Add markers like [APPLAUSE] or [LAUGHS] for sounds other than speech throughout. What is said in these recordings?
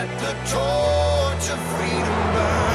let the torch of freedom burn.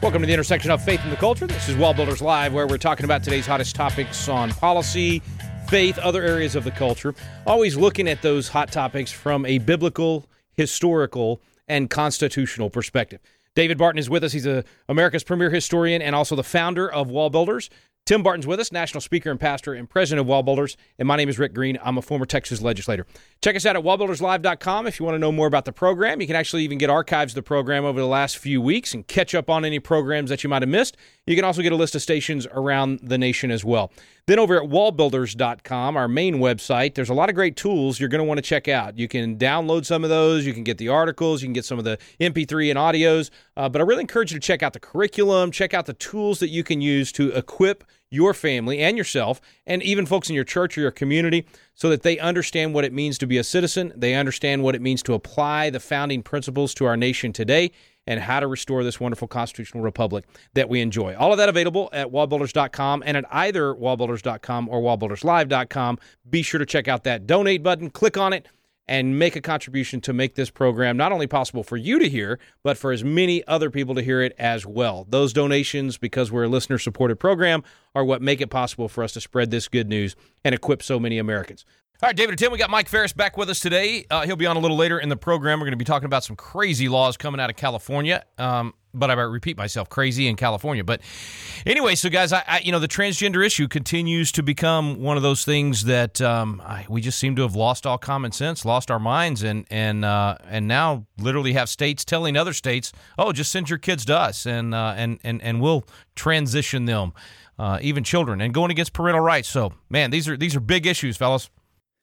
Welcome to the intersection of faith and the culture. This is Wall Builders Live, where we're talking about today's hottest topics on policy, faith, other areas of the culture. Always looking at those hot topics from a biblical, historical, and constitutional perspective. David Barton is with us. He's a, America's premier historian and also the founder of Wall Builders. Tim Barton's with us, national speaker and pastor and president of Wall Builders. And my name is Rick Green. I'm a former Texas legislator. Check us out at wallbuilderslive.com if you want to know more about the program. You can actually even get archives of the program over the last few weeks and catch up on any programs that you might have missed. You can also get a list of stations around the nation as well. Then over at wallbuilders.com, our main website, there's a lot of great tools you're going to want to check out. You can download some of those, you can get the articles, you can get some of the MP3 and audios. Uh, but I really encourage you to check out the curriculum, check out the tools that you can use to equip your family and yourself, and even folks in your church or your community, so that they understand what it means to be a citizen. They understand what it means to apply the founding principles to our nation today and how to restore this wonderful constitutional republic that we enjoy. All of that available at wallbuilders.com and at either wallbuilders.com or wallbuilderslive.com. Be sure to check out that donate button, click on it, and make a contribution to make this program not only possible for you to hear, but for as many other people to hear it as well. Those donations, because we're a listener supported program, are what make it possible for us to spread this good news and equip so many Americans. All right, David and Tim, we got Mike Farris back with us today. Uh, he'll be on a little later in the program. We're going to be talking about some crazy laws coming out of California. Um, but I repeat myself, crazy in California. But anyway, so guys, I, I, you know the transgender issue continues to become one of those things that um, I, we just seem to have lost all common sense, lost our minds, and and uh, and now literally have states telling other states, oh, just send your kids to us, and uh, and and and we'll transition them, uh, even children, and going against parental rights. So man, these are these are big issues, fellas.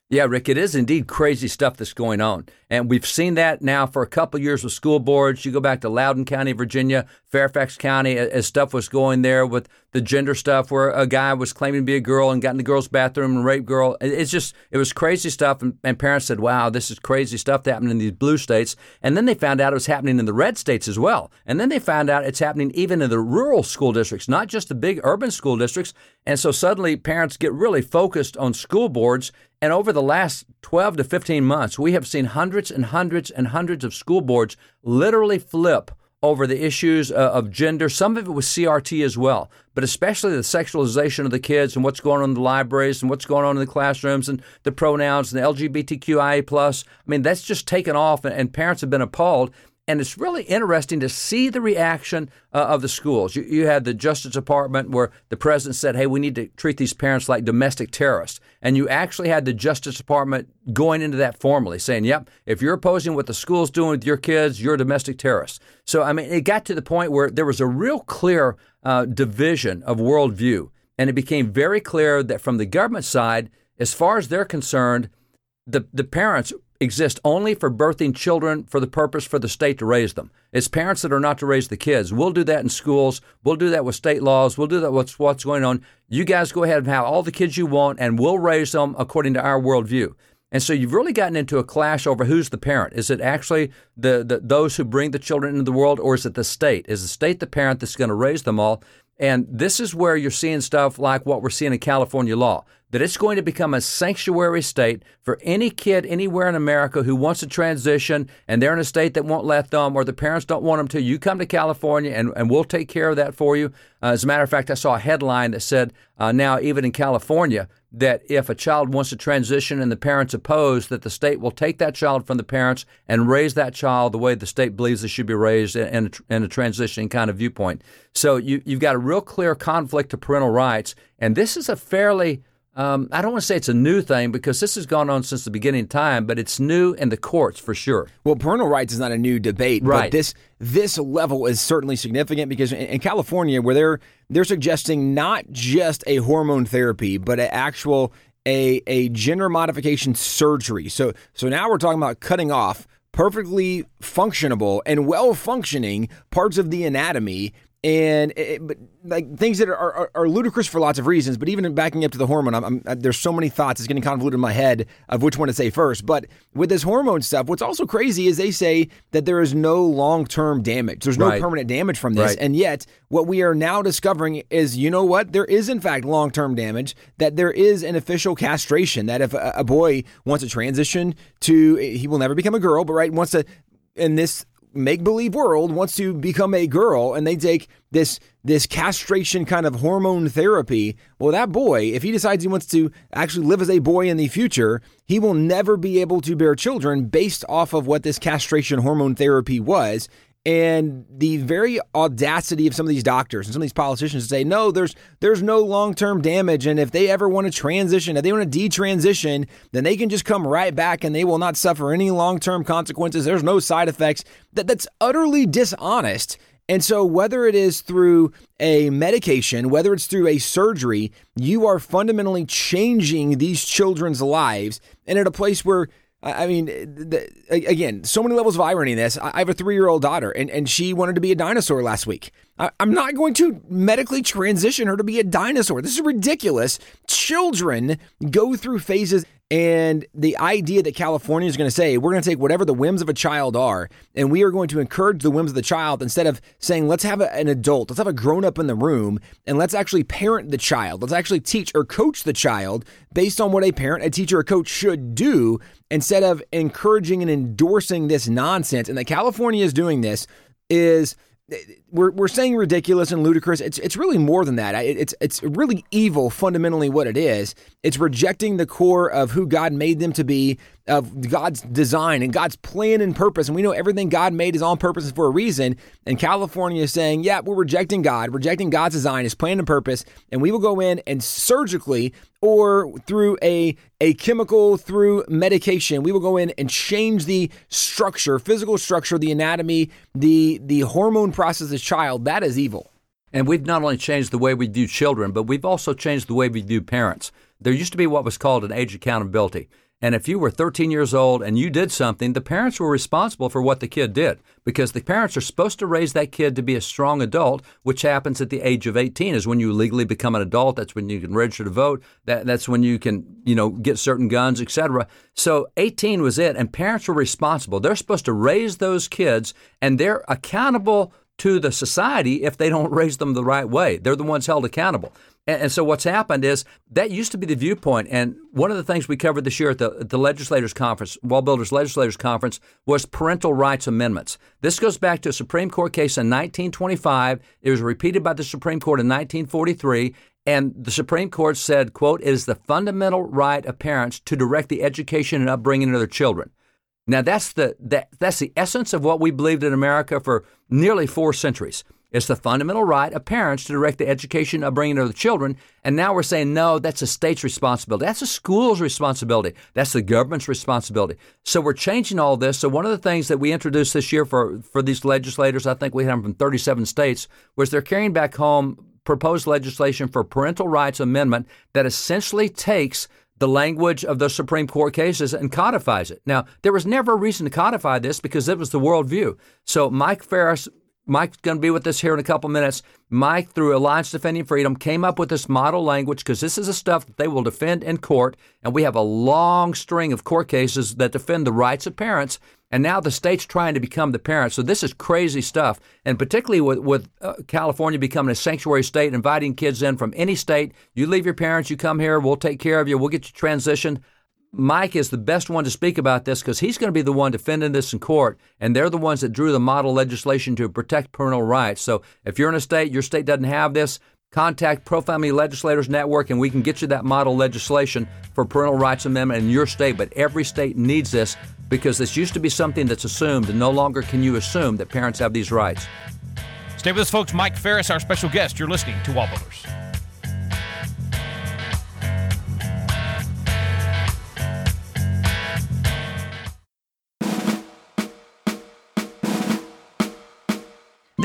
Yeah, Rick, it is indeed crazy stuff that's going on. And we've seen that now for a couple years with school boards. You go back to Loudoun County, Virginia, Fairfax County, as stuff was going there with the gender stuff where a guy was claiming to be a girl and got in the girl's bathroom and raped girl. It's just, it was crazy stuff. And, and parents said, wow, this is crazy stuff happened in these blue states. And then they found out it was happening in the red states as well. And then they found out it's happening even in the rural school districts, not just the big urban school districts. And so suddenly parents get really focused on school boards and over the last 12 to 15 months, we have seen hundreds and hundreds and hundreds of school boards literally flip over the issues uh, of gender. Some of it was CRT as well, but especially the sexualization of the kids and what's going on in the libraries and what's going on in the classrooms and the pronouns and the LGBTQIA plus. I mean, that's just taken off, and parents have been appalled. And it's really interesting to see the reaction uh, of the schools. You, you, had the Justice Department where the president said, hey, we need to treat these parents like domestic terrorists. And you actually had the Justice Department going into that formally, saying, yep, if you're opposing what the school's doing with your kids, you're a domestic terrorist. So, I mean, it got to the point where there was a real clear uh, division of worldview. And it became very clear that from the government side, as far as they're concerned, the, the parents exist only for birthing children for the purpose for the state to raise them. It's parents that are not to raise the kids. We'll do that in schools. We'll do that with state laws. We'll do that with what's going on. You guys go ahead and have all the kids you want, and we'll raise them according to our worldview. And so you've really gotten into a clash over who's the parent. Is it actually the, the those who bring the children into the world, or is it the state? Is the state the parent that's going to raise them all? And this is where you're seeing stuff like what we're seeing in California law that it's going to become a sanctuary state for any kid anywhere in America who wants to transition and they're in a state that won't let them or the parents don't want them to. You come to California and, and we'll take care of that for you. Uh, as a matter of fact, I saw a headline that said uh, now, even in California, that if a child wants to transition and the parents oppose, that the state will take that child from the parents and raise that child the way the state believes it should be raised in, a, in a transitioning kind of viewpoint. So you, you've got a real clear conflict of parental rights, and this is a fairly um, I don't want to say it's a new thing because this has gone on since the beginning of time, but it's new in the courts for sure. Well, parental rights is not a new debate, right. but this this level is certainly significant because in, in California, where they're they're suggesting not just a hormone therapy, but an actual a a gender modification surgery. So so now we're talking about cutting off perfectly functionable and well functioning parts of the anatomy and it, but like things that are, are, are, ludicrous for lots of reasons. But even backing up to the hormone, I'm, I'm, uh, there's so many thoughts. It's getting convoluted in my head of which one to say first. But with this hormone stuff, what's also crazy is they say that there is no long term damage. There's no right. permanent damage from this, right. and yet what we are now discovering is, you know what? There is in fact long term damage. That there is an official castration. That if a, a boy wants to transition to, he will never become a girl, but right wants to in this make believe world wants to become a girl and they take this this castration kind of hormone therapy well that boy if he decides he wants to actually live as a boy in the future he will never be able to bear children based off of what this castration hormone therapy was and the very audacity of some of these doctors and some of these politicians to say no there's there's no long-term damage. And if they ever want to transition if they want to detransition then they can just come right back and they will not suffer any long-term consequences. There's no side effects. That that's utterly dishonest. And so, whether it is through a medication, whether it's through a surgery, you are fundamentally changing these children's lives. And at a place where I mean, the, again, so many levels of irony in this. I have a three year old daughter, and, and she wanted to be a dinosaur last week. I, I'm not going to medically transition her to be a dinosaur. This is ridiculous. Children go through phases and the idea that California is going to say, we're going to take whatever the whims of a child are, and we are going to encourage the whims of the child instead of saying, let's have a, an adult, let's have a grown up in the room, and let's actually parent the child. Let's actually teach or coach the child based on what a parent, a teacher, a coach should do instead of encouraging and endorsing this nonsense. And that California is doing this is we're, we're saying ridiculous and ludicrous. It's it's really more than that. It's it's really evil fundamentally what it is. It's rejecting the core of who God made them to be, of God's design and God's plan and purpose. And we know everything God made is on purpose for a reason. And California is saying, yeah, we're rejecting God, rejecting God's design, His plan and purpose, and we will go in and surgically or through a a chemical through medication we will go in and change the structure physical structure the anatomy the the hormone process child that is evil and we've not only changed the way we view children but we've also changed the way we view parents there used to be what was called an age accountability and if you were 13 years old and you did something, the parents were responsible for what the kid did because the parents are supposed to raise that kid to be a strong adult, which happens at the age of 18 is when you legally become an adult. That's when you can register to vote. That, that's when you can, you know, get certain guns, etc. So 18 was it. And parents were responsible. They're supposed to raise those kids and they're accountable to the society if they don't raise them the right way. They're the ones held accountable. And, and, so what's happened is that used to be the viewpoint. And one of the things we covered this year at the, at the legislators conference, Wall Builders Legislators Conference, was parental rights amendments. This goes back to a Supreme Court case in 1925. It was repeated by the Supreme Court in 1943. And the Supreme Court said, quote, it is the fundamental right of parents to direct the education and upbringing of their children. Now that's the that, that's the essence of what we believed in America for nearly four centuries. It's the fundamental right of parents to direct the education of bringing of the children. And now we're saying, no, that's a state's responsibility. That's a school's responsibility. That's the government's responsibility. So we're changing all this. So one of the things that we introduced this year for, for these legislators, I think we had them from 37 states, was they're carrying back home proposed legislation for parental rights amendment that essentially takes the language of the Supreme Court cases and codifies it. Now, there was never a reason to codify this because it was the worldview. So Mike Farris, Mike's going to be with us here in a couple minutes. Mike, through Alliance Defending Freedom, came up with this model language because this is the stuff that they will defend in court. And we have a long string of court cases that defend the rights of parents. And now the state's trying to become the parent. So this is crazy stuff. And particularly with, with uh, California becoming a sanctuary state, inviting kids in from any state. You leave your parents, you come here, we'll take care of you, we'll get you transitioned. Mike is the best one to speak about this because he's going to be the one defending this in court, and they're the ones that drew the model legislation to protect parental rights. So if you're in a state, your state doesn't have this, contact Pro Family Legislators Network, and we can get you that model legislation for parental rights amendment in your state. But every state needs this because this used to be something that's assumed, and no longer can you assume that parents have these rights. Stay with us, folks. Mike Farris, our special guest. You're listening to Wall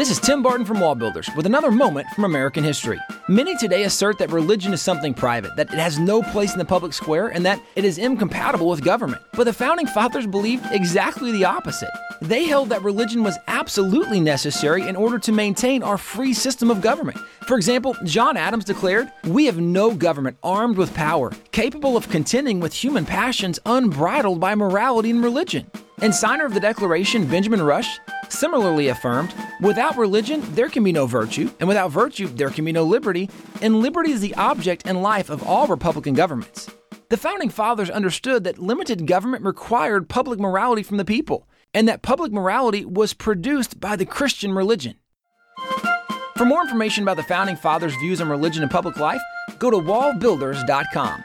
This is Tim Barton from Wall Builders with another moment from American history. Many today assert that religion is something private, that it has no place in the public square, and that it is incompatible with government. But the founding fathers believed exactly the opposite. They held that religion was absolutely necessary in order to maintain our free system of government. For example, John Adams declared, We have no government armed with power, capable of contending with human passions unbridled by morality and religion. And signer of the Declaration, Benjamin Rush, similarly affirmed, without religion, there can be no virtue, and without virtue, there can be no liberty, and liberty is the object and life of all Republican governments. The Founding Fathers understood that limited government required public morality from the people, and that public morality was produced by the Christian religion. For more information about the Founding Fathers' views on religion and public life, go to wallbuilders.com.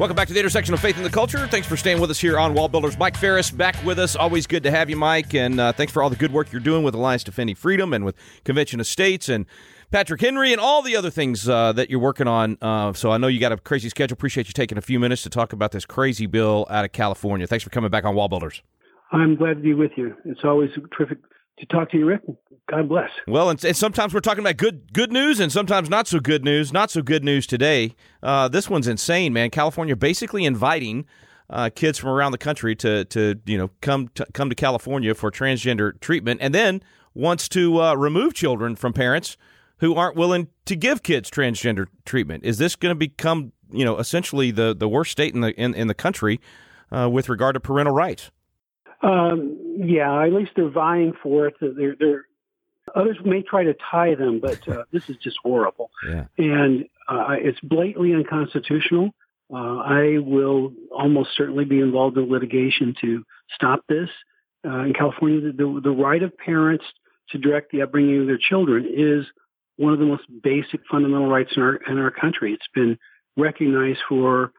Welcome back to the intersection of faith and the culture. Thanks for staying with us here on Wall Builders. Mike Farris back with us. Always good to have you, Mike. And uh, thanks for all the good work you're doing with Alliance Defending Freedom and with Convention of States and Patrick Henry and all the other things uh, that you're working on. Uh, so I know you got a crazy schedule. Appreciate you taking a few minutes to talk about this crazy bill out of California. Thanks for coming back on Wall Builders. I'm glad to be with you. It's always terrific to talk to you, Rick. God bless. Well, and, and, sometimes we're talking about good good news, and sometimes not so good news. Not so good news today. Uh, this one's insane, man. California basically inviting uh, kids from around the country to to you know come to, come to California for transgender treatment, and then wants to uh, remove children from parents who aren't willing to give kids transgender treatment. Is this going to become you know essentially the the worst state in the in, in the country uh, with regard to parental rights? Um, yeah, at least they're vying for it. They're, they're others may try to tie them, but uh, [LAUGHS] this is just horrible. Yeah. And uh, it's blatantly unconstitutional. Uh, I will almost certainly be involved in litigation to stop this. Uh, in California, the, the, the right of parents to direct the upbringing of their children is one of the most basic fundamental rights in our in our country. It's been recognized for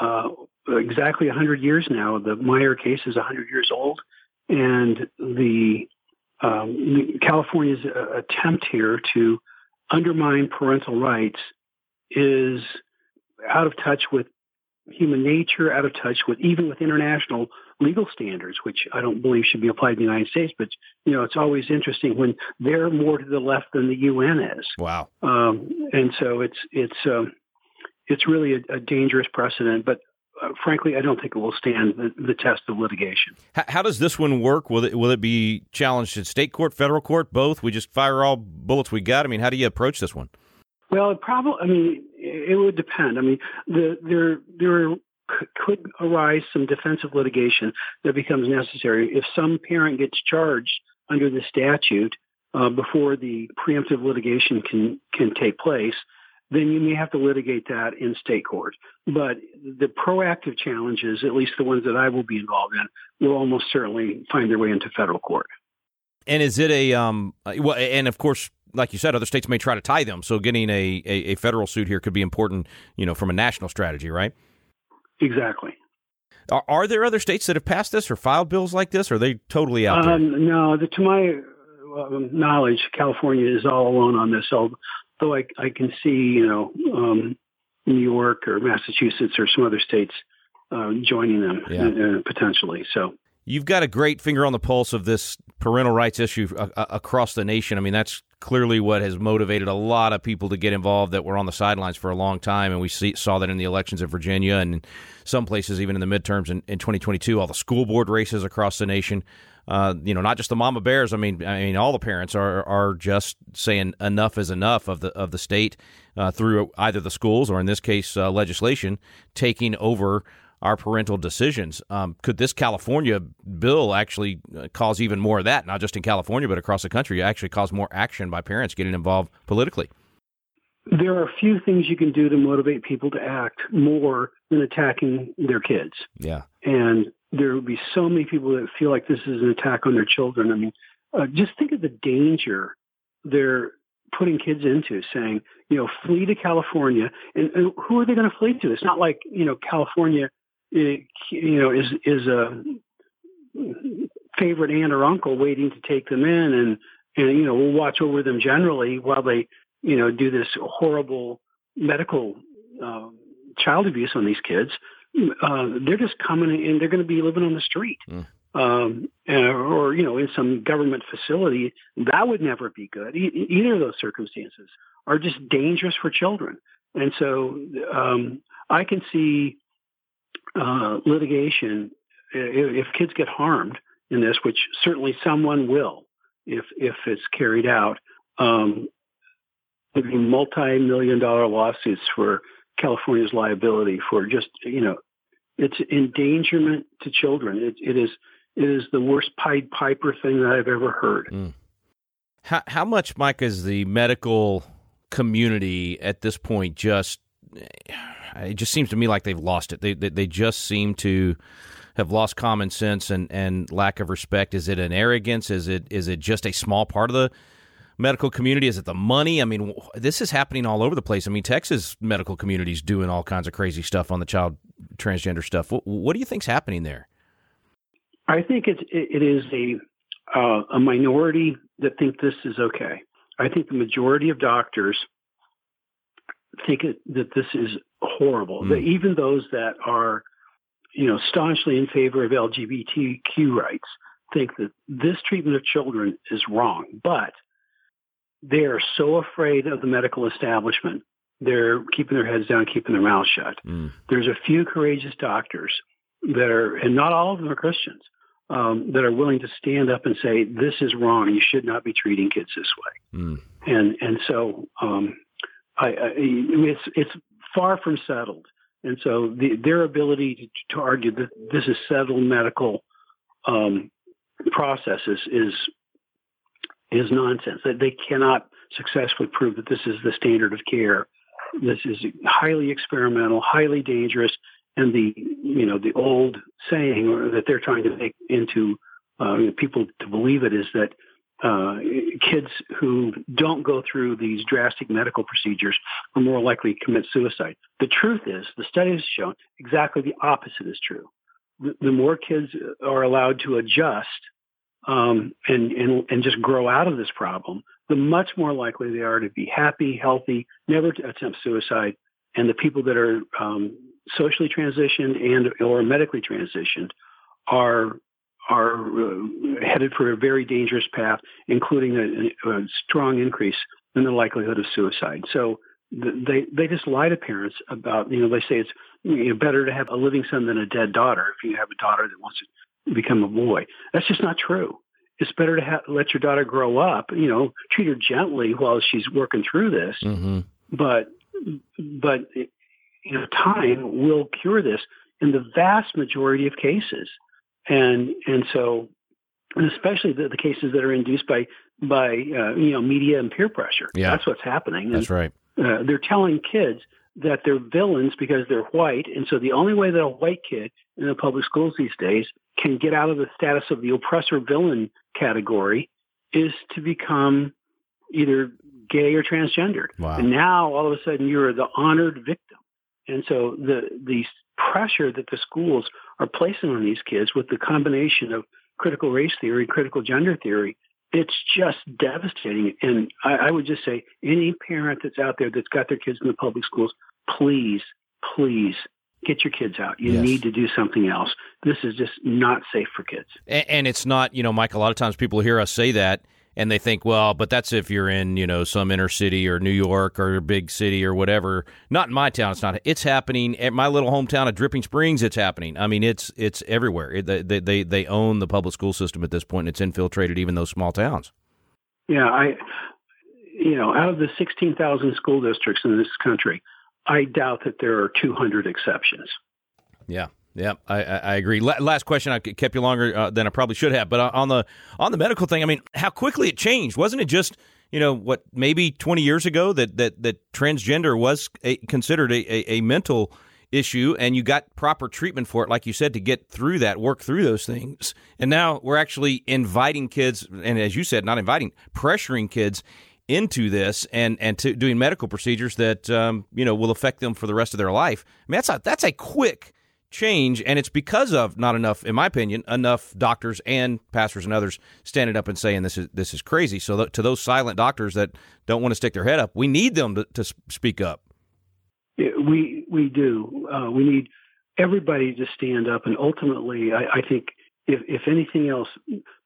uh, exactly 100 years now. The Meyer case is 100 years old, and the, um, California's uh, attempt here to undermine parental rights is out of touch with human nature, out of touch with even with international legal standards, which I don't believe should be applied in the United States. But you know, it's always interesting when they're more to the left than the UN is. Wow. Um, and so it's it's um, it's really a, a dangerous precedent. But uh, frankly, I don't think it will stand the, the test of litigation. How, how, does this one work? Will it will it be challenged in state court, federal court, both? We just fire all bullets we got. I mean, how do you approach this one? Well, it probably. I mean, it would depend. I mean, the, there there could arise some defensive litigation that becomes necessary if some parent gets charged under the statute uh, before the preemptive litigation can can take place then you may have to litigate that in state court. But the proactive challenges, at least the ones that I will be involved in, will almost certainly find their way into federal court. And is it a um? Well, and of course, like you said, other states may try to tie them. So getting a, a, a federal suit here could be important, you know, from a national strategy, right? Exactly. Are, are there other states that have passed this or filed bills like this? Or are they totally out um, there? No, the, to my uh, knowledge, California is all alone on this though I, I can see, you know, um, New York or Massachusetts or some other states uh, joining them yeah. uh, potentially. So You've got a great finger on the pulse of this parental rights issue uh, uh, across the nation. I mean, that's clearly what has motivated a lot of people to get involved that were on the sidelines for a long time. And we see, saw that in the elections of Virginia and some places, even in the midterms in, in 2022, all the school board races across the nation. Uh, you know, not just the mama bears. I mean, I mean, all the parents are are just saying enough is enough of the of the state uh, through either the schools or, in this case, uh, legislation taking over our parental decisions. Um, could this California bill actually uh, cause even more of that? Not just in California, but across the country, actually cause more action by parents getting involved politically. There are a few things you can do to motivate people to act more than attacking their kids. Yeah. And there will be so many people that feel like this is an attack on their children. I mean, uh, just think of the danger they're putting kids into saying, you know, flee to California. And, and who are they going to flee to? It's not like, you know, California you know, is is a favorite aunt or uncle waiting to take them in, and and you know, we'll watch over them generally while they you know do this horrible medical uh, child abuse on these kids. Uh, they're just coming and they're going to be living on the street. Mm. Um, or you know, in some government facility, that would never be good. E- either of those circumstances are just dangerous for children, and so um, I can see uh, litigation, if kids get harmed in this, which certainly someone will, if if it's carried out, um, multi-million dollar lawsuits for California's liability for just you know, it's endangerment to children. It, it is it is the worst Pied Piper thing that I've ever heard. Mm. How how much, Mike, is the medical community at this point just it just seems to me like they've lost it. They, they, they just seem to have lost common sense and, and lack of respect. Is it an arrogance? Is it is it just a small part of the medical community? Is it the money? I mean, this is happening all over the place. I mean, Texas medical community is doing all kinds of crazy stuff on the child transgender stuff. What, what do you think's happening there? I think it's it is a uh, a minority that think this is okay. I think the majority of doctors think it, that this is horrible. Mm. That even those that are, you know, staunchly in favor of LGBTQ rights think that this treatment of children is wrong. But they are so afraid of the medical establishment. They're keeping their heads down, keeping their mouths shut. Mm. There's a few courageous doctors that are, and not all of them are Christians, um, that are willing to stand up and say, "This is wrong. You should not be treating kids this way." Mm. And and so um, I, I, it's it's far from settled, and so the, their ability to, to, argue that this is settled medical um, process is, is is nonsense. That they cannot successfully prove that this is the standard of care. This is highly experimental, highly dangerous, and the you know the old saying that they're trying to make into uh, people to believe it is that uh, kids who don't go through these drastic medical procedures are more likely to commit suicide. The truth is, the study has shown exactly the opposite is true. The, the more kids are allowed to adjust um, and, and, and just grow out of this problem, the much more likely they are to be happy, healthy, never to attempt suicide. And the people that are um, socially transitioned and or medically transitioned are are uh, headed for a very dangerous path, including a, a strong increase in the likelihood of suicide. So they they just lie to parents about you know they say it's you know, better to have a living son than a dead daughter if you have a daughter that wants to become a boy. That's just not true. It's better to have, let your daughter grow up. You know, treat her gently while she's working through this. Mm-hmm. But but you know, time will cure this in the vast majority of cases and and so and especially the, the cases that are induced by by uh, you know media and peer pressure. Yeah. that's what's happening. That's right. Uh, they're telling kids that they're villains because they're white, and so the only way that a white kid in the public schools these days can get out of the status of the oppressor villain category is to become either gay or transgendered. Wow. And now all of a sudden you're the honored victim. And so the the pressure that the schools are placing on these kids with the combination of critical race theory, critical gender theory, it's just devastating. And I, I would just say any parent that's out there that's got their kids in the public schools, please, please get your kids out. You Yes. need to do something else. This is just not safe for kids. And, and it's not, you know, Mike. A lot of times people hear us say that, and they think, well, but that's if you're in, you know, some inner city or New York or a big city or whatever. Not in my town. It's not. It's happening at my little hometown of Dripping Springs. It's happening. I mean, it's it's everywhere. It, they, they they own the public school system at this point. and It's infiltrated even those small towns. Yeah, I, you know, out of the 16,000 school districts in this country, I doubt that there are 200 exceptions. Yeah, yeah, I, I, agree. La- last question. I kept you longer uh, than I probably should have, but on the on the medical thing, I mean, how quickly it changed, wasn't it? Just you know what, maybe twenty years ago that that that transgender was a, considered a, a, a mental issue, and you got proper treatment for it, like you said, to get through that, work through those things, and now we're actually inviting kids, and as you said, not inviting, pressuring kids into this and and to doing medical procedures that um, you know will affect them for the rest of their life. I mean, that's a that's a quick change, and it's because of not enough, in my opinion, enough doctors and pastors and others standing up and saying this is this is crazy. So th- to those silent doctors that don't want to stick their head up, we need them to, to speak up. Yeah, we we do. Uh, we need everybody to stand up, and ultimately, I, I think if if anything else,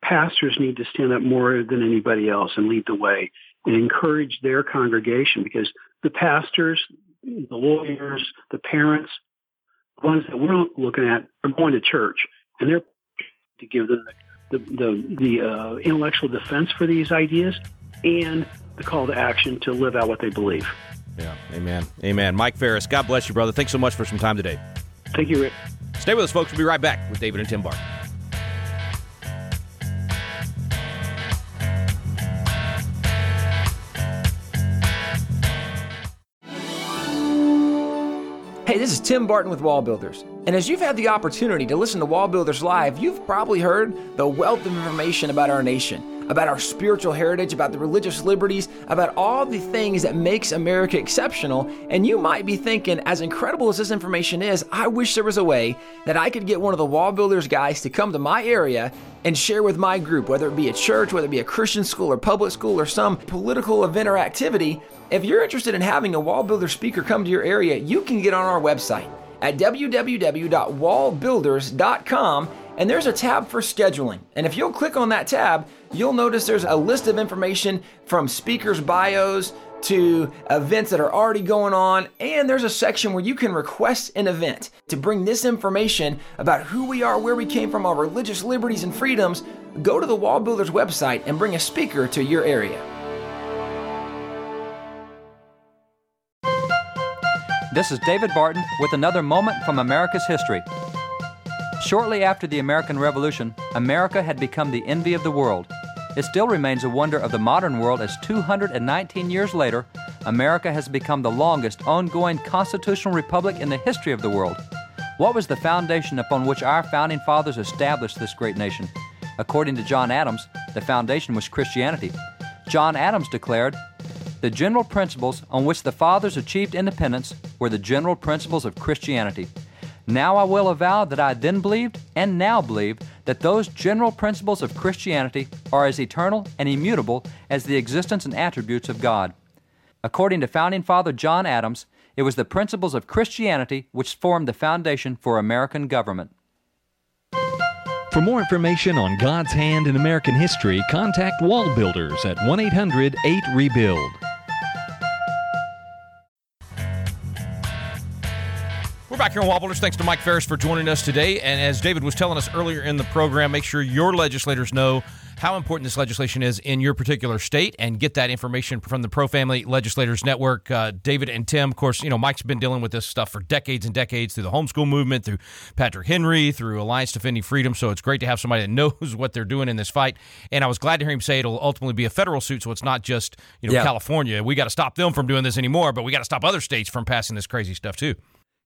pastors need to stand up more than anybody else and lead the way and encourage their congregation because the pastors, the lawyers, the parents, the ones that we're looking at are going to church, and they're to give them the the the, the uh, intellectual defense for these ideas and the call to action to live out what they believe. Yeah, amen, amen. Mike Farris, God bless you, brother. Thanks so much for some time today. Thank you, Rick. Stay with us, folks. We'll be right back with David and Tim Barton. Hey, this is Tim Barton with Wall Builders. And as you've had the opportunity to listen to Wall Builders Live, you've probably heard the wealth of information about our nation, about our spiritual heritage, about the religious liberties, about all the things that makes America exceptional. And you might be thinking, as incredible as this information is, I wish there was a way that I could get one of the Wall Builders guys to come to my area and share with my group, whether it be a church, whether it be a Christian school or public school or some political event or activity. If you're interested in having a wall builder speaker come to your area, you can get on our website at www.wallbuilders.com and there's a tab for scheduling. And if you'll click on that tab, you'll notice there's a list of information from speakers' bios to events that are already going on, and there's a section where you can request an event to bring this information about who we are, where we came from, our religious liberties and freedoms. Go to the Wall Builders website and bring a speaker to your area. This is David Barton with another moment from America's history. Shortly after the American Revolution, America had become the envy of the world. It still remains a wonder of the modern world as 219 years later, America has become the longest ongoing constitutional republic in the history of the world. What was the foundation upon which our founding fathers established this great nation? According to John Adams, the foundation was Christianity. John Adams declared, the general principles on which the fathers achieved independence were the general principles of Christianity. Now I will avow that I then believed and now believe that those general principles of Christianity are as eternal and immutable as the existence and attributes of God. According to founding father John Adams, it was the principles of Christianity which formed the foundation for American government. For more information on God's hand in American history, contact Wall Builders at 1 800 8 Rebuild. We're back here on Wallbuilders. Thanks to Mike Farris for joining us today. And as David was telling us earlier in the program, make sure your legislators know how important this legislation is in your particular state and get that information from the Pro Family Legislators Network. Uh, David and Tim, of course, you know, Mike's been dealing with this stuff for decades and decades through the homeschool movement, through Patrick Henry, through Alliance Defending Freedom. So it's great to have somebody that [LAUGHS] knows what they're doing in this fight. And I was glad to hear him say it'll ultimately be a federal suit. So it's not just, you know, Yeah. California. We got to stop them from doing this anymore, but we got to stop other states from passing this crazy stuff too.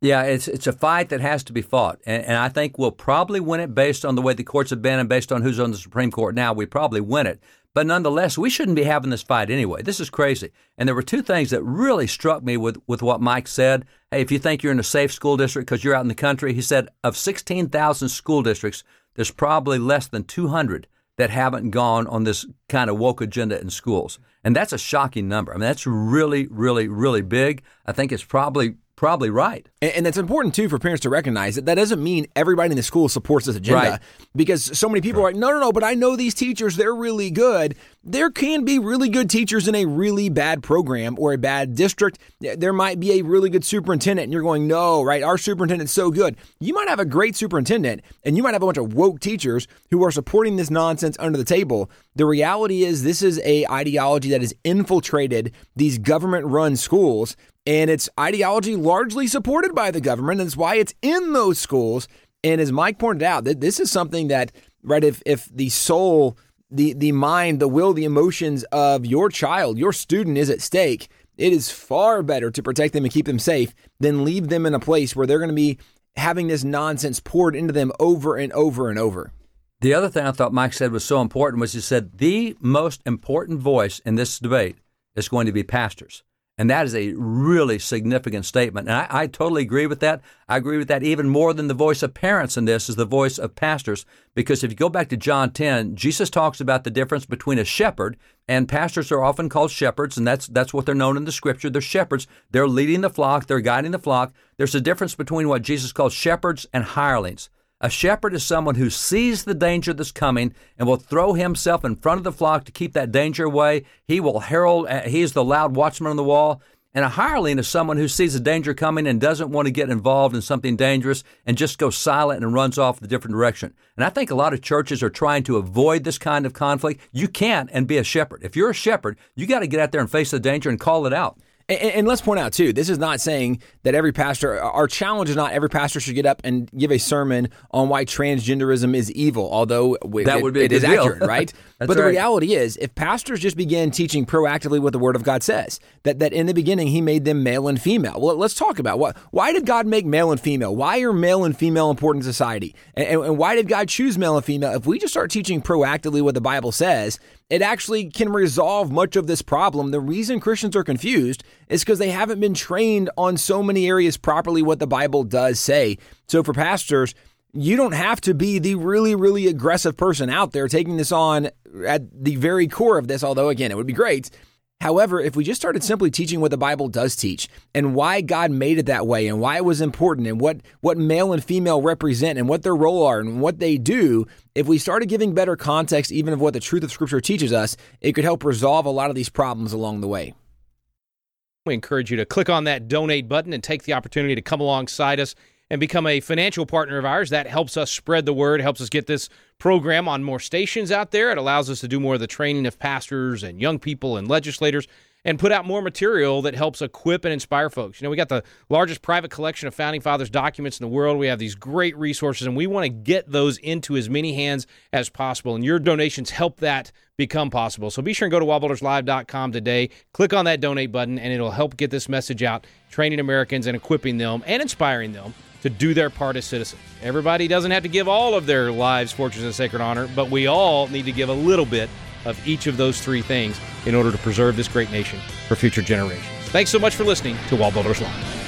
Yeah, it's it's a fight that has to be fought, and, and I think we'll probably win it based on the way the courts have been and based on who's on the Supreme Court now. We probably win it, but nonetheless, we shouldn't be having this fight anyway. This is crazy. And there were two things that really struck me with with what Mike said. Hey, if you think you're in a safe school district because you're out in the country, he said of 16,000 school districts, there's probably less than 200 that haven't gone on this kind of woke agenda in schools. And that's a shocking number. I mean, that's really, really, really big. I think it's probably probably right. And, and that's important too for parents to recognize that that doesn't mean everybody in the school supports this agenda. Right. Because so many people are like, no, no, no, but I know these teachers, they're really good. There can be really good teachers in a really bad program or a bad district. There might be a really good superintendent, and you're going, no, right? Our superintendent's so good. You might have a great superintendent, and you might have a bunch of woke teachers who are supporting this nonsense under the table. The reality is, this is a ideology that has infiltrated these government-run schools and it's ideology largely supported by the government, and it's why it's in those schools. And as Mike pointed out, that this is something that, right, if if the soul, the the mind, the will, the emotions of your child, your student is at stake, it is far better to protect them and keep them safe than leave them in a place where they're going to be having this nonsense poured into them over and over and over. The other thing I thought Mike said was so important was he said the most important voice in this debate is going to be pastors. And that is a really significant statement. And I, I, totally agree with that. I agree with that even more than the voice of parents in this is the voice of pastors. Because if you go back to John 10, Jesus talks about the difference between a shepherd and pastors are often called shepherds, and that's that's what they're known in the scripture. They're shepherds. They're leading the flock, they're guiding the flock. There's a difference between what Jesus calls shepherds and hirelings. A shepherd is someone who sees the danger that's coming and will throw himself in front of the flock to keep that danger away. He will herald, uh, he is the loud watchman on the wall. And a hireling is someone who sees the danger coming and doesn't want to get involved in something dangerous and just goes silent and runs off the different direction. And I think a lot of churches are trying to avoid this kind of conflict. You can't and be a shepherd. If you're a shepherd, you got to get out there and face the danger and call it out. And, and, let's point out too, this is not saying that every pastor. Our challenge is not every pastor should get up and give a sermon on why transgenderism is evil. Although that it, would be it is deal. accurate, right? [LAUGHS] but the reality is, if pastors just began teaching proactively what the Word of God says, that that in the beginning He made them male and female. Well, let's talk about what. Why did God make male and female? Why are male and female important in society? And, and, and why did God choose male and female? If we just start teaching proactively what the Bible says, it actually can resolve much of this problem. The reason Christians are confused is because they haven't been trained on so many areas properly what the Bible does say. So for pastors, you don't have to be the really, really aggressive person out there taking this on at the very core of this, although, again, it would be great. However, if we just started simply teaching what the Bible does teach and why God made it that way and why it was important and what, what male and female represent and what their role are and what they do, if we started giving better context even of what the truth of Scripture teaches us, it could help resolve a lot of these problems along the way. We encourage you to click on that donate button and take the opportunity to come alongside us and become a financial partner of ours. That helps us spread the word, helps us get this program on more stations out there. It allows us to do more of the training of pastors and young people and legislators and put out more material that helps equip and inspire folks. You know, we got the largest private collection of founding fathers documents in the world. We have these great resources and we want to get those into as many hands as possible. And your donations help that become possible. So be sure and go to wallbuilderslive.com today. Click on that donate button and it'll help get this message out, training Americans and equipping them and inspiring them to do their part as citizens. Everybody doesn't have to give all of their lives, fortunes, and sacred honor, but we all need to give a little bit of each of those three things in order to preserve this great nation for future generations. Thanks so much for listening to Wall Builders Live.